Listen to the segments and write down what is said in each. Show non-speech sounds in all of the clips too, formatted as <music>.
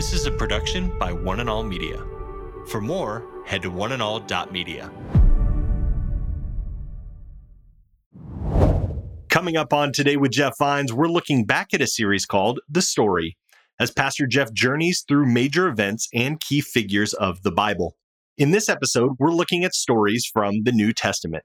This is a production by One and All Media. For more, head to oneandall.media. Coming up on Today with Jeff Vines, we're looking back at a series called The Story as Pastor Jeff journeys through major events and key figures of the Bible. In this episode, we're looking at stories from the New Testament.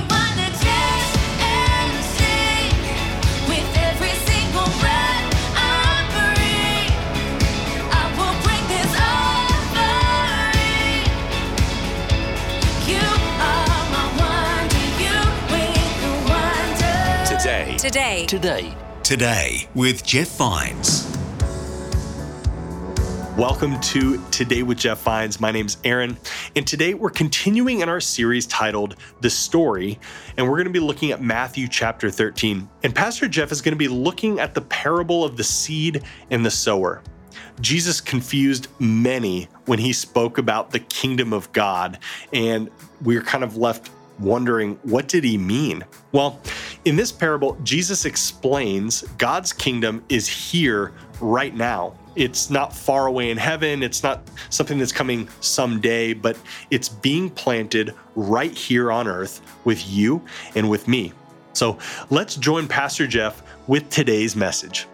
Today. Today. Today. Today with Jeff Vines. Welcome to Today with Jeff Vines. My name's Aaron, and today we're continuing in our series titled The Story, and we're going to be looking at Matthew chapter 13. And Pastor Jeff is going to be looking at the parable of the seed and the sower. Jesus confused many when he spoke about the kingdom of God, and we're kind of left wondering what did he mean? Well, in this parable, Jesus explains God's kingdom is here right now. It's not far away in heaven, it's not something that's coming someday, but it's being planted right here on earth with you and with me. So let's join Pastor Jeff with today's message.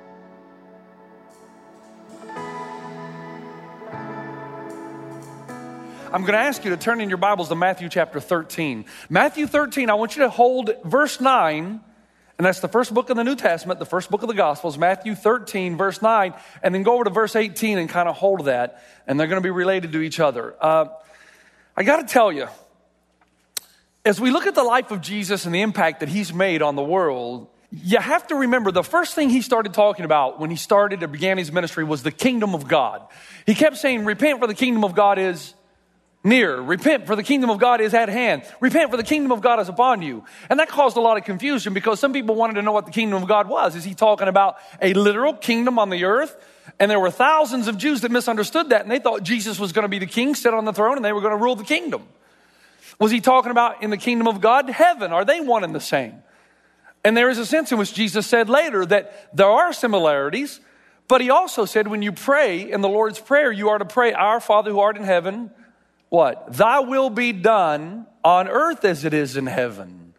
I'm going to ask you to turn in your Bibles to Matthew chapter 13. Matthew 13, I want you to hold verse 9, and that's the first book of the New Testament, the first book of the Gospels, Matthew 13, verse 9, and then go over to verse 18 and kind of hold that, and they're going to be related to each other. Uh, I got to tell you, as we look at the life of Jesus and the impact that he's made on the world, you have to remember the first thing he started talking about when he started or began his ministry was the kingdom of God. He kept saying, Repent, for the kingdom of God is near. Repent, for the kingdom of God is at hand. Repent, for the kingdom of God is upon you. And that caused a lot of confusion because some people wanted to know what the kingdom of God was. Is he talking about a literal kingdom on the earth? And there were thousands of Jews that misunderstood that and they thought Jesus was going to be the king, sit on the throne, and they were going to rule the kingdom. Was he talking about in the kingdom of God? Heaven. Are they one and the same? And there is a sense in which Jesus said later that there are similarities, but he also said when you pray in the Lord's Prayer, you are to pray, Our Father who art in heaven, what? Thy will be done on earth as it is in heaven.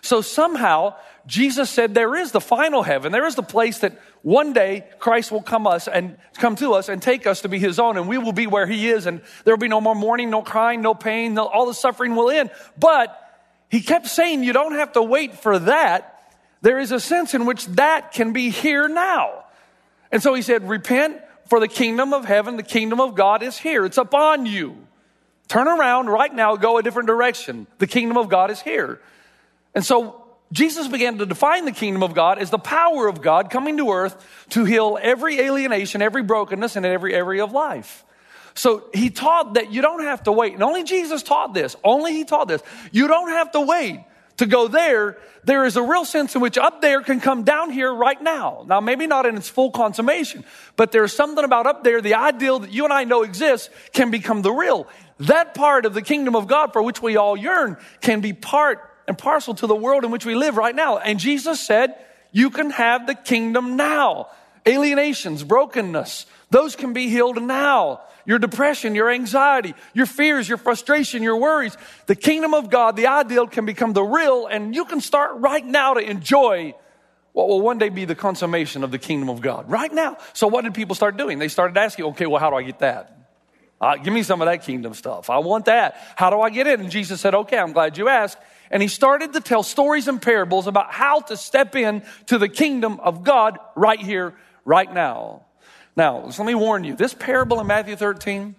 So somehow, Jesus said there is the final heaven. There is the place that one day Christ will come us and come to us and take us to be his own and we will be where he is and there will be no more mourning, no crying, no pain, no, all the suffering will end. But he kept saying you don't have to wait for that. There is a sense in which that can be here now. And so he said, repent for the kingdom of heaven, the kingdom of God is here. It's upon you. Turn around right now, go a different direction. The kingdom of God is here. And so Jesus began to define the kingdom of God as the power of God coming to earth to heal every alienation, every brokenness, and every area of life. So he taught that you don't have to wait. And only Jesus taught this. Only he taught this. You don't have to wait to go there. There is a real sense in which up there can come down here right now. Now, maybe not in its full consummation, but there's something about up there, the ideal that you and I know exists can become the real. That part of the kingdom of God for which we all yearn can be part and parcel to the world in which we live right now. And Jesus said, you can have the kingdom now. Alienations, brokenness, those can be healed now. Your depression, your anxiety, your fears, your frustration, your worries. The kingdom of God, the ideal can become the real, and you can start right now to enjoy what will one day be the consummation of the kingdom of God. Right now. So, what did people start doing? They started asking, okay, well, how do I get that? Uh, give me some of that kingdom stuff. I want that. How do I get in? And Jesus said, okay, I'm glad you asked. And he started to tell stories and parables about how to step in to the kingdom of God right here, right now. Now, let me warn you this parable in Matthew 13,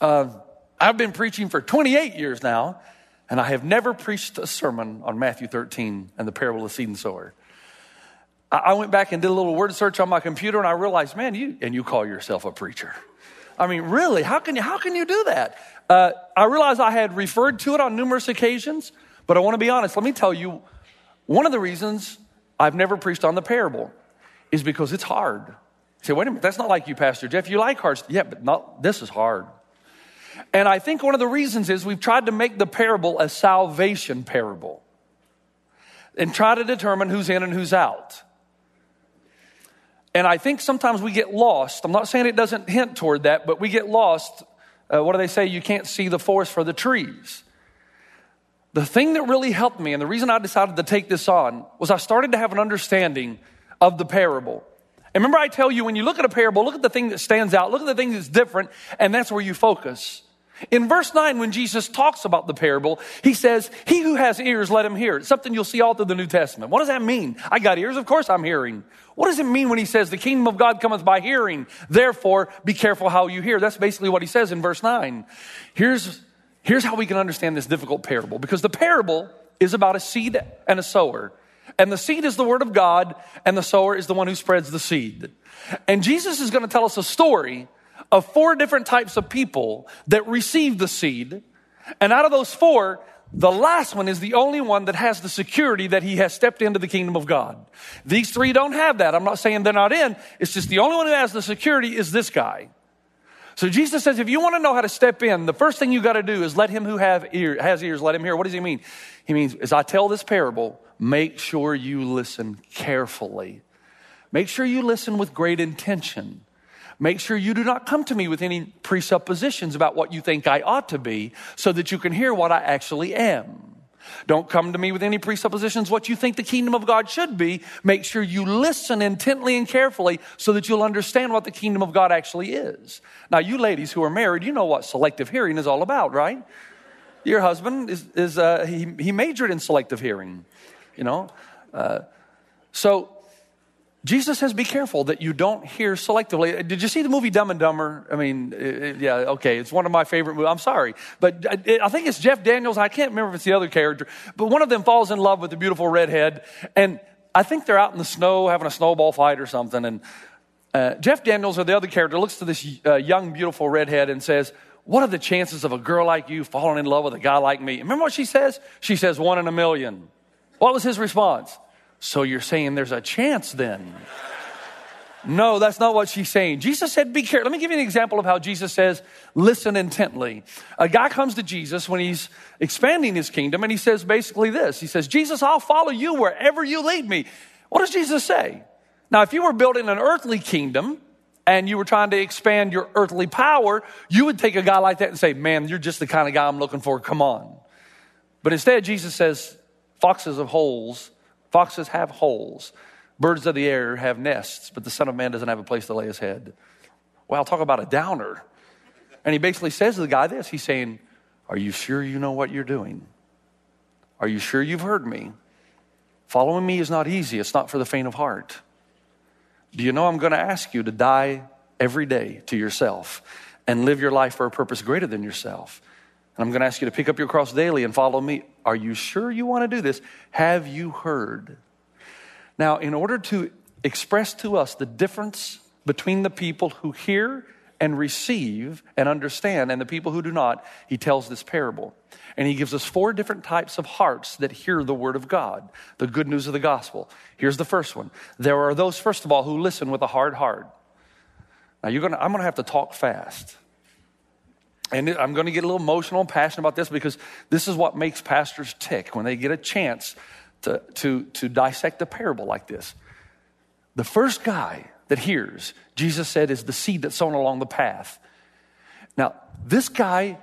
uh, I've been preaching for 28 years now, and I have never preached a sermon on Matthew 13 and the parable of the seed and sower. I went back and did a little word search on my computer, and I realized, man, you, and you call yourself a preacher. I mean, really, how can you, how can you do that? Uh, I realized I had referred to it on numerous occasions, but I want to be honest. Let me tell you, one of the reasons I've never preached on the parable is because it's hard. You say, wait a minute, that's not like you, Pastor Jeff. You like hard stuff. Yeah, but not, this is hard. And I think one of the reasons is we've tried to make the parable a salvation parable and try to determine who's in and who's out. And I think sometimes we get lost. I'm not saying it doesn't hint toward that, but we get lost. Uh, what do they say? You can't see the forest for the trees. The thing that really helped me, and the reason I decided to take this on, was I started to have an understanding of the parable. And remember, I tell you, when you look at a parable, look at the thing that stands out, look at the thing that's different, and that's where you focus. In verse 9, when Jesus talks about the parable, he says, He who has ears, let him hear. It's something you'll see all through the New Testament. What does that mean? I got ears, of course I'm hearing. What does it mean when he says, The kingdom of God cometh by hearing? Therefore, be careful how you hear. That's basically what he says in verse 9. Here's, here's how we can understand this difficult parable because the parable is about a seed and a sower. And the seed is the word of God, and the sower is the one who spreads the seed. And Jesus is going to tell us a story of four different types of people that receive the seed. And out of those four, the last one is the only one that has the security that he has stepped into the kingdom of God. These three don't have that. I'm not saying they're not in. It's just the only one who has the security is this guy. So Jesus says, if you want to know how to step in, the first thing you got to do is let him who have ear, has ears, let him hear. What does he mean? He means, as I tell this parable, make sure you listen carefully. Make sure you listen with great intention. Make sure you do not come to me with any presuppositions about what you think I ought to be so that you can hear what I actually am. Don't come to me with any presuppositions what you think the kingdom of God should be. Make sure you listen intently and carefully so that you'll understand what the kingdom of God actually is. Now, you ladies who are married, you know what selective hearing is all about, right? Your husband is, is uh, he, he majored in selective hearing, you know? Uh, so, Jesus says, be careful that you don't hear selectively. Did you see the movie Dumb and Dumber? I mean, it, yeah, okay, it's one of my favorite movies. I'm sorry. But it, I think it's Jeff Daniels. I can't remember if it's the other character. But one of them falls in love with the beautiful redhead. And I think they're out in the snow having a snowball fight or something. And uh, Jeff Daniels, or the other character, looks to this uh, young, beautiful redhead and says, What are the chances of a girl like you falling in love with a guy like me? Remember what she says? She says, One in a million. What was his response? So you're saying there's a chance then? No, that's not what she's saying. Jesus said, Be careful. Let me give you an example of how Jesus says, Listen intently. A guy comes to Jesus when he's expanding his kingdom, and he says basically this He says, Jesus, I'll follow you wherever you lead me. What does Jesus say? Now, if you were building an earthly kingdom, and you were trying to expand your earthly power, you would take a guy like that and say, Man, you're just the kind of guy I'm looking for. Come on. But instead, Jesus says, Foxes have holes Foxes have holes. Birds of the air have nests, but the Son of Man doesn't have a place to lay his head. Well, talk about a downer. And he basically says to the guy this He's saying, Are you sure you know what you're doing? Are you sure you've heard me? Following me is not easy, it's not for the faint of heart. Do you know I'm going to ask you to die every day to yourself and live your life for a purpose greater than yourself? I'm going to ask you to pick up your cross daily and follow me. Are you sure you want to do this? Have you heard? Now, in order to express to us the difference between the people who hear and receive and understand and the people who do not, he tells this parable. And he gives us four different types of hearts that hear the word of God, the good news of the gospel. Here's the first one. There are those, first of all, who listen with a hard heart. Now, you're gonna, I'm going to have to talk fast. And I'm going to get a little emotional and passionate about this because this is what makes pastors tick when they get a chance to, to, to dissect a parable like this. The first guy that hears, Jesus said, is the seed that's sown along the path. Now, this guy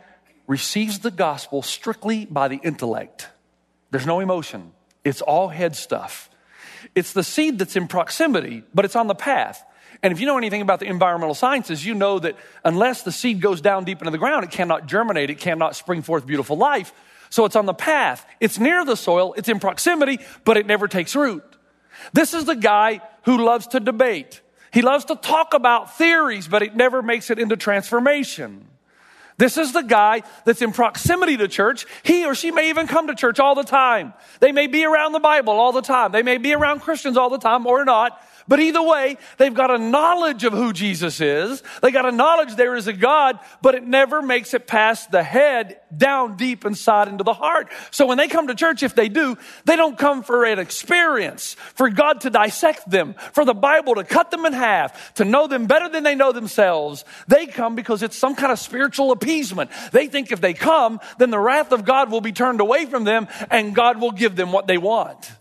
receives the gospel strictly by the intellect. There's no emotion, it's all head stuff. It's the seed that's in proximity, but it's on the path. And if you know anything about the environmental sciences, you know that unless the seed goes down deep into the ground, it cannot germinate, it cannot spring forth beautiful life. So it's on the path, it's near the soil, it's in proximity, but it never takes root. This is the guy who loves to debate. He loves to talk about theories, but it never makes it into transformation. This is the guy that's in proximity to church. He or she may even come to church all the time. They may be around the Bible all the time. They may be around Christians all the time or not. But either way, they've got a knowledge of who Jesus is. They got a knowledge there is a God, but it never makes it past the head down deep inside into the heart. So when they come to church, if they do, they don't come for an experience, for God to dissect them, for the Bible to cut them in half, to know them better than they know themselves. They come because it's some kind of spiritual appeasement. They think if they come, then the wrath of God will be turned away from them and God will give them what they want.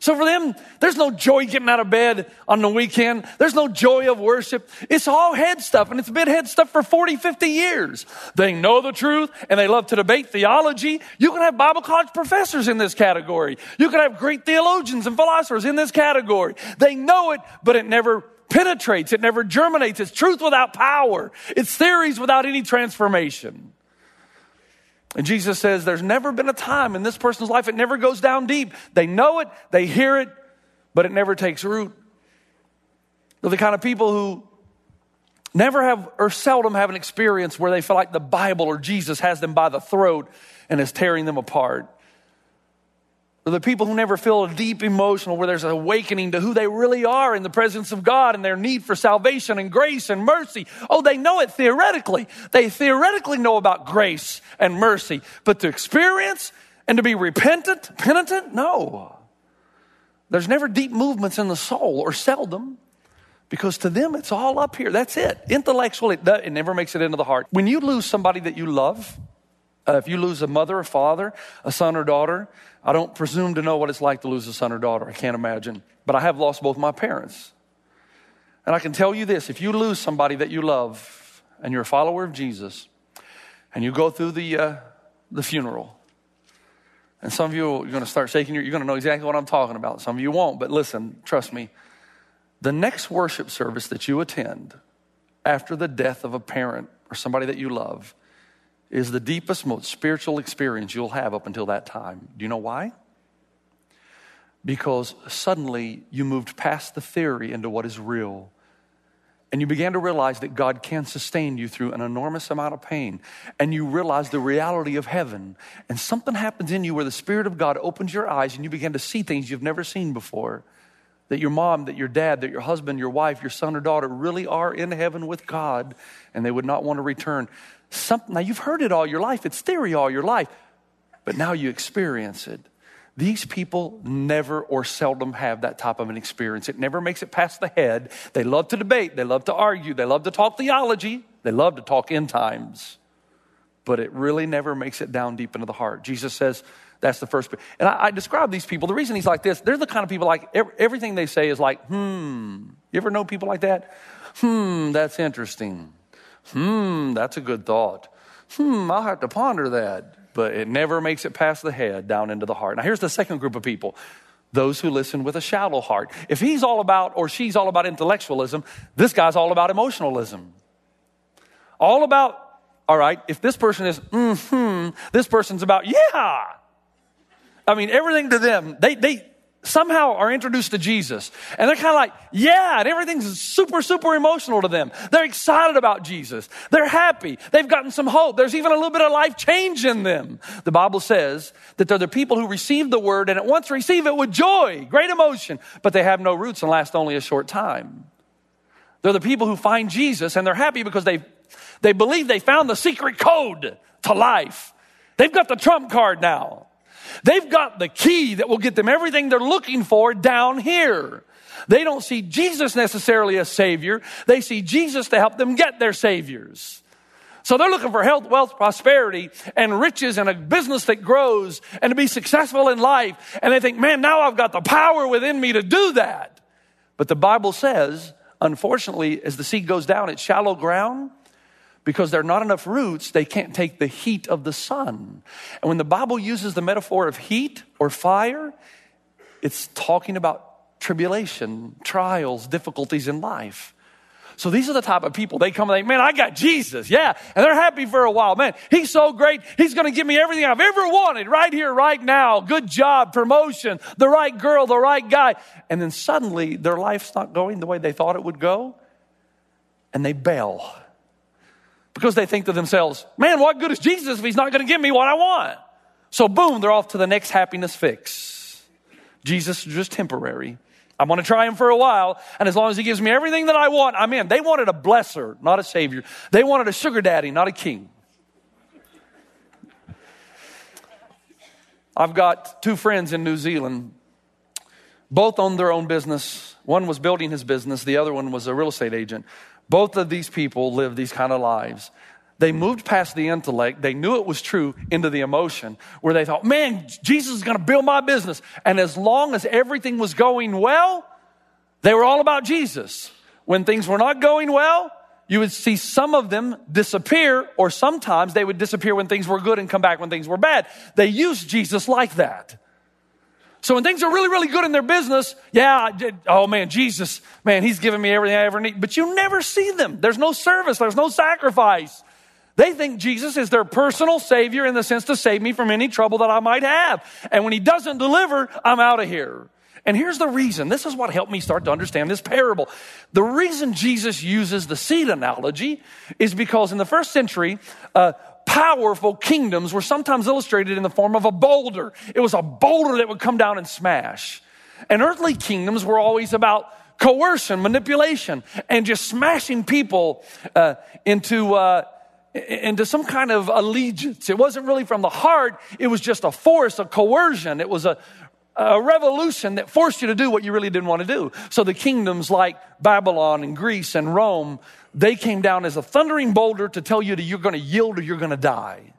So for them, there's no joy getting out of bed on the weekend. There's no joy of worship. It's all head stuff, and it's been head stuff for 40, 50 years. They know the truth, and they love to debate theology. You can have Bible college professors in this category. You can have great theologians and philosophers in this category. They know it, but it never penetrates. It never germinates. It's truth without power. It's theories without any transformation. And Jesus says there's never been a time in this person's life, it never goes down deep. They know it, they hear it, but it never takes root. They're the kind of people who never have or seldom have an experience where they feel like the Bible or Jesus has them by the throat and is tearing them apart. The people who never feel a deep emotional where there's an awakening to who they really are in the presence of God and their need for salvation and grace and mercy. Oh, they know it theoretically. They theoretically know about grace and mercy, but to experience and to be repentant, penitent, no. There's never deep movements in the soul or seldom. Because to them, it's all up here. That's it. Intellectually, it never makes it into the heart. When you lose somebody that you love, uh, if you lose a mother, a father, a son or daughter, I don't presume to know what it's like to lose a son or daughter. I can't imagine. But I have lost both my parents. And I can tell you this if you lose somebody that you love and you're a follower of Jesus, and you go through the, uh, the funeral, and some of you are going to start shaking your, you're going to know exactly what I'm talking about. Some of you won't, but listen, trust me. The next worship service that you attend after the death of a parent or somebody that you love is the deepest, most spiritual experience you'll have up until that time. Do you know why? Because suddenly you moved past the theory into what is real. And you began to realize that God can sustain you through an enormous amount of pain. And you realize the reality of heaven. And something happens in you where the Spirit of God opens your eyes and you begin to see things you've never seen before. That your mom, that your dad, that your husband, your wife, your son or daughter really are in heaven with God and they would not want to return. Something, now you've heard it all your life, it's theory all your life, but now you experience it. These people never or seldom have that type of an experience. It never makes it past the head. They love to debate, they love to argue, they love to talk theology, they love to talk end times, but it really never makes it down deep into the heart. Jesus says, that's the first. And I, I describe these people. The reason he's like this, they're the kind of people like every, everything they say is like, hmm. You ever know people like that? Hmm, that's interesting. Hmm, that's a good thought. Hmm, I'll have to ponder that. But it never makes it past the head down into the heart. Now, here's the second group of people those who listen with a shallow heart. If he's all about, or she's all about intellectualism, this guy's all about emotionalism. All about, all right, if this person is, mm hmm, this person's about, yeah. I mean, everything to them, they, they, somehow are introduced to Jesus. And they're kind of like, yeah, and everything's super, super emotional to them. They're excited about Jesus. They're happy. They've gotten some hope. There's even a little bit of life change in them. The Bible says that they're the people who receive the word and at once receive it with joy, great emotion, but they have no roots and last only a short time. They're the people who find Jesus and they're happy because they, they believe they found the secret code to life. They've got the trump card now. They've got the key that will get them everything they're looking for down here. They don't see Jesus necessarily as Savior. They see Jesus to help them get their Saviors. So they're looking for health, wealth, prosperity, and riches and a business that grows and to be successful in life. And they think, man, now I've got the power within me to do that. But the Bible says, unfortunately, as the seed goes down, it's shallow ground because there are not enough roots, they can't take the heat of the sun. And when the Bible uses the metaphor of heat or fire, it's talking about tribulation, trials, difficulties in life. So these are the type of people they come and they, man, I got Jesus. Yeah. And they're happy for a while. Man, he's so great. He's going to give me everything I've ever wanted right here, right now. Good job, promotion, the right girl, the right guy. And then suddenly their life's not going the way they thought it would go. And they bail because they think to themselves, man, what good is Jesus if he's not going to give me what I want? So, boom, they're off to the next happiness fix. Jesus is just temporary. I'm going to try him for a while, and as long as he gives me everything that I want, I'm in. They wanted a blesser, not a savior. They wanted a sugar daddy, not a king. I've got two friends in New Zealand. Both owned their own business. One was building his business, the other one was a real estate agent. Both of these people lived these kind of lives. They hmm. moved past the intellect, they knew it was true, into the emotion, where they thought, man, Jesus is going to build my business. And as long as everything was going well, they were all about Jesus. When things were not going well, you would see some of them disappear, or sometimes they would disappear when things were good and come back when things were bad. They used Jesus like that. So when things are really, really good in their business, yeah, oh man, Jesus, man, he's given me everything I ever need. But you never see them. There's no service, there's no sacrifice. They think Jesus is their personal savior in the sense to save me from any trouble that I might have. And when he doesn't deliver, I'm out of here. And here's the reason. This is what helped me start to understand this parable. The reason Jesus uses the seed analogy is because in the first century, uh, powerful kingdoms were sometimes illustrated in the form of a boulder. It was a boulder that would come down and smash. And earthly kingdoms were always about coercion, manipulation, and just smashing people uh, into. Uh, into some kind of allegiance. It wasn't really from the heart, it was just a force, a coercion. It was a, a revolution that forced you to do what you really didn't want to do. So the kingdoms like Babylon and Greece and Rome, they came down as a thundering boulder to tell you that you're going to yield or you're going to die.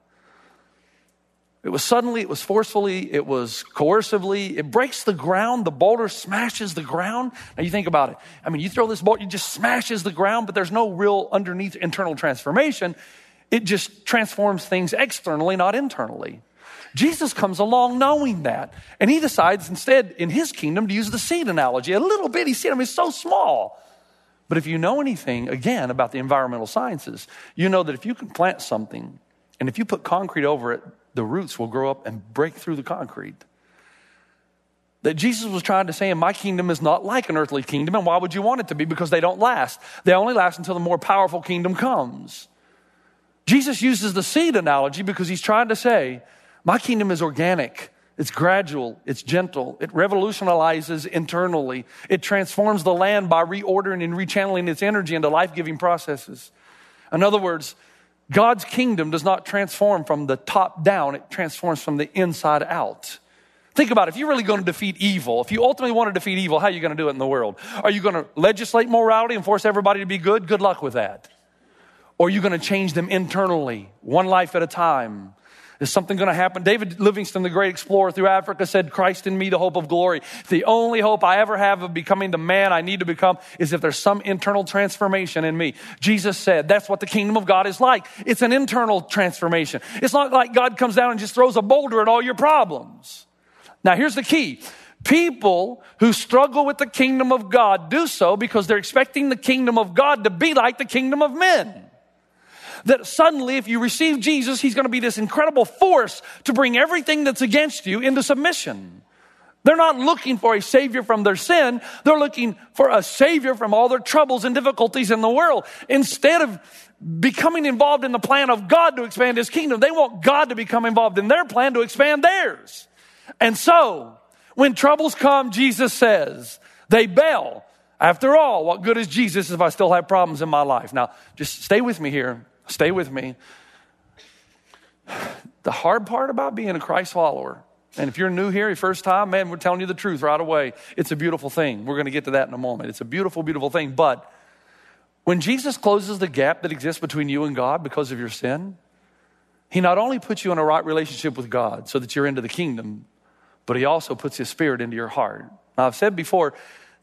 It was suddenly, it was forcefully, it was coercively. It breaks the ground. The boulder smashes the ground. Now you think about it. I mean, you throw this boulder, it just smashes the ground, but there's no real underneath internal transformation. It just transforms things externally, not internally. Jesus comes along knowing that. And he decides instead in his kingdom to use the seed analogy. A little bitty seed, I mean, it's so small. But if you know anything, again, about the environmental sciences, you know that if you can plant something and if you put concrete over it, the roots will grow up and break through the concrete. That Jesus was trying to say, my kingdom is not like an earthly kingdom, and why would you want it to be? Because they don't last. They only last until the more powerful kingdom comes. Jesus uses the seed analogy because he's trying to say, my kingdom is organic. It's gradual, it's gentle, it revolutionizes internally, it transforms the land by reordering and rechanneling its energy into life giving processes. In other words, God's kingdom does not transform from the top down, it transforms from the inside out. Think about it. If you're really going to defeat evil, if you ultimately want to defeat evil, how are you going to do it in the world? Are you going to legislate morality and force everybody to be good? Good luck with that. Or are you going to change them internally, one life at a time? Is something going to happen? David Livingstone, the great explorer through Africa, said, Christ in me, the hope of glory. The only hope I ever have of becoming the man I need to become is if there's some internal transformation in me. Jesus said, that's what the kingdom of God is like. It's an internal transformation. It's not like God comes down and just throws a boulder at all your problems. Now, here's the key. People who struggle with the kingdom of God do so because they're expecting the kingdom of God to be like the kingdom of men that suddenly, if you receive Jesus, he's going to be this incredible force to bring everything that's against you into submission. They're not looking for a savior from their sin. They're looking for a savior from all their troubles and difficulties in the world. Instead of becoming involved in the plan of God to expand his kingdom, they want God to become involved in their plan to expand theirs. And so, when troubles come, Jesus says, they bail. After all, what good is Jesus if I still have problems in my life? Now, just stay with me here. Stay with me. The hard part about being a Christ follower, and if you're new here, your first time, man, we're telling you the truth right away. It's a beautiful thing. We're going to get to that in a moment. It's a beautiful, beautiful thing. But when Jesus closes the gap that exists between you and God because of your sin, he not only puts you in a right relationship with God so that you're into the kingdom, but he also puts his spirit into your heart. Now, I've said before,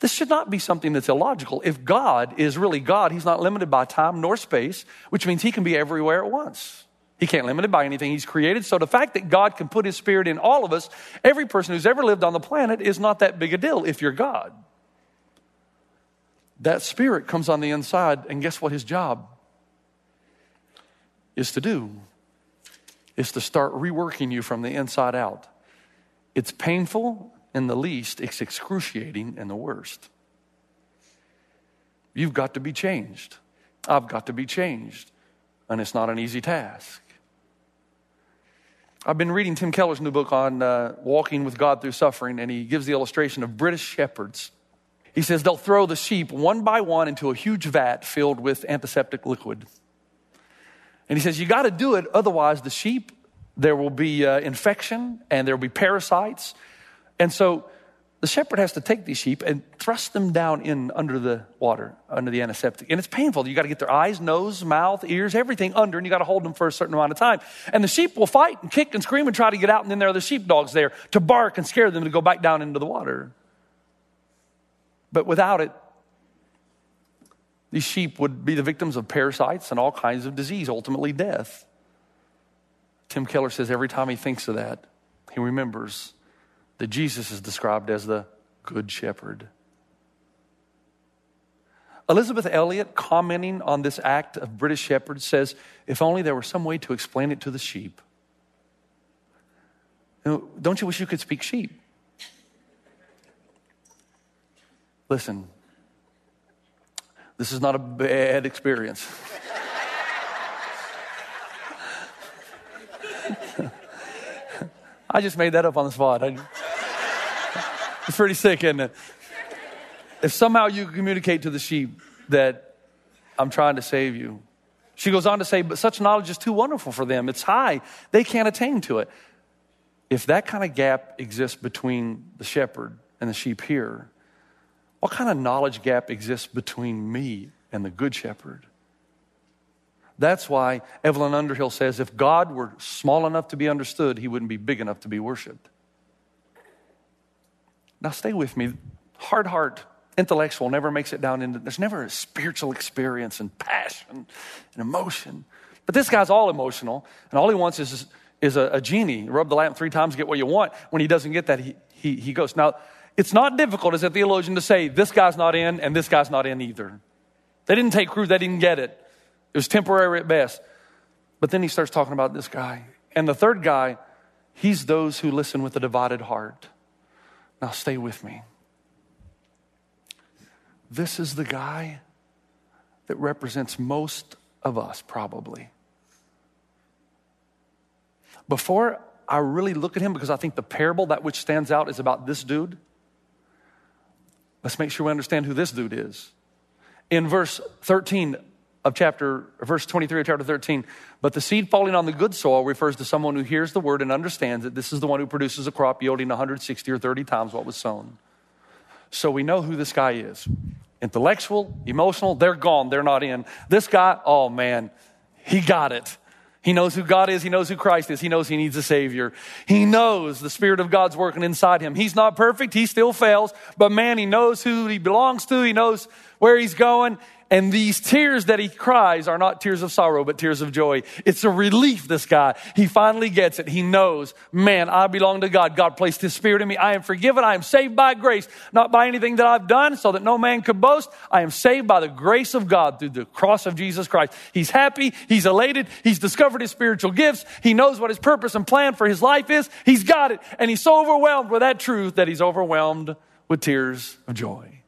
this should not be something that's illogical. If God is really God, He's not limited by time nor space, which means He can be everywhere at once. He can't limit it by anything He's created. So the fact that God can put His Spirit in all of us, every person who's ever lived on the planet, is not that big a deal if you're God. That Spirit comes on the inside, and guess what His job is to do? Is to start reworking you from the inside out. It's painful in the least, it's excruciating in the worst. You've got to be changed. I've got to be changed. and it's not an easy task. I've been reading Tim Keller's new book on uh, walking with God through suffering, and he gives the illustration of British shepherds. He says they'll throw the sheep one by one into a huge vat filled with antiseptic liquid. And he says, You got to do it, otherwise, the sheep, there will be uh, infection and there will be parasites. And so the shepherd has to take these sheep and thrust them down in under the water, under the antiseptic. And it's painful. You got to get their eyes, nose, mouth, ears, everything under, and you got to hold them for a certain amount of time. And the sheep will fight and kick and scream and try to get out, and then there are the sheepdogs there to bark and scare them to go back down into the water. But without it, these sheep would be the victims of parasites and all kinds of disease, ultimately death. Tim Keller says every time he thinks of that, he remembers that Jesus is described as the Good Shepherd. Elisabeth Elliot, commenting on this act of British shepherds, says, If only there were some way to explain it to the sheep. Know, don't you wish you could speak sheep? Listen, this is not a bad experience. <laughs> I just made that up on the spot. I, it's pretty sick, isn't it? If somehow you communicate to the sheep that I'm trying to save you, she goes on to say, but such knowledge is too wonderful for them. It's high, they can't attain to it. If that kind of gap exists between the shepherd and the sheep here, what kind of knowledge gap exists between me and the good shepherd? That's why Evelyn Underhill says if God were small enough to be understood, he wouldn't be big enough to be worshiped. Now, stay with me. Hard heart, intellectual, never makes it down into, there's never a spiritual experience and passion and emotion. But this guy's all emotional, and all he wants is, is a, a genie. Rub the lamp three times, get what you want. When he doesn't get that, he, he, he goes. Now, it's not difficult as a theologian to say this guy's not in and this guy's not in either. They didn't take crew, they didn't get it. It was temporary at best. But then he starts talking about this guy. And the third guy, he's those who listen with a divided heart. Now, stay with me. This is the guy that represents most of us, probably. Before I really look at him, because I think the parable, that which stands out, is about this dude, let's make sure we understand who this dude is. In verse 13 of chapter, verse 23 of chapter 13, but the seed falling on the good soil refers to someone who hears the word and understands it. This is the one who produces a crop yielding 160 or 30 times what was sown. So we know who this guy is. Intellectual, emotional, they're gone, they're not in. This guy, oh man, he got it. He knows who God is. He knows who Christ is. He knows he needs a Savior. He knows the Spirit of God's working inside him. He's not perfect. He still fails. But man, he knows who he belongs to. He knows where he's going. And these tears that he cries are not tears of sorrow, but tears of joy. It's a relief, this guy. He finally gets it. He knows, man, I belong to God. God placed his spirit in me. I am forgiven. I am saved by grace, not by anything that I've done so that no man could boast. I am saved by the grace of God through the cross of Jesus Christ. He's happy. He's elated. He's discovered his spiritual gifts. He knows what his purpose and plan for his life is. He's got it. And he's so overwhelmed with that truth that he's overwhelmed with tears of joy.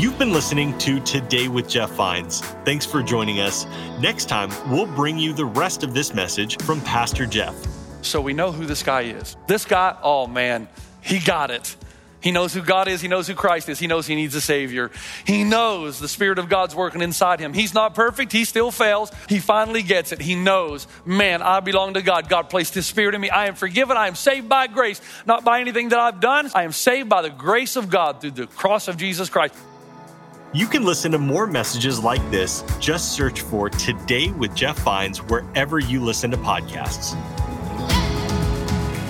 You've been listening to Today with Jeff Vines. Thanks for joining us. Next time, we'll bring you the rest of this message from Pastor Jeff. So we know who this guy is. This guy, oh man, he got it. He knows who God is. He knows who Christ is. He knows he needs a Savior. He knows the Spirit of God's working inside him. He's not perfect. He still fails. He finally gets it. He knows, man, I belong to God. God placed His Spirit in me. I am forgiven. I am saved by grace, not by anything that I've done. I am saved by the grace of God through the cross of Jesus Christ. You can listen to more messages like this. Just search for Today with Jeff Vines wherever you listen to podcasts.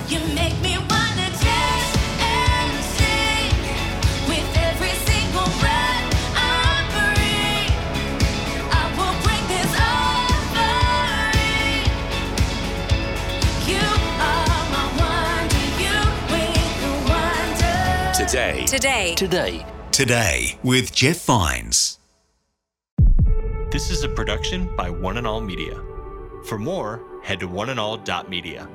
You make me wanna dance and sing with every single breath I breathe. I will bring this offering. You are my wonder. You bring the wonder. Today. Today. Today. Today with Jeff Vines. This is a production by One and All Media. For more, head to oneandall.media.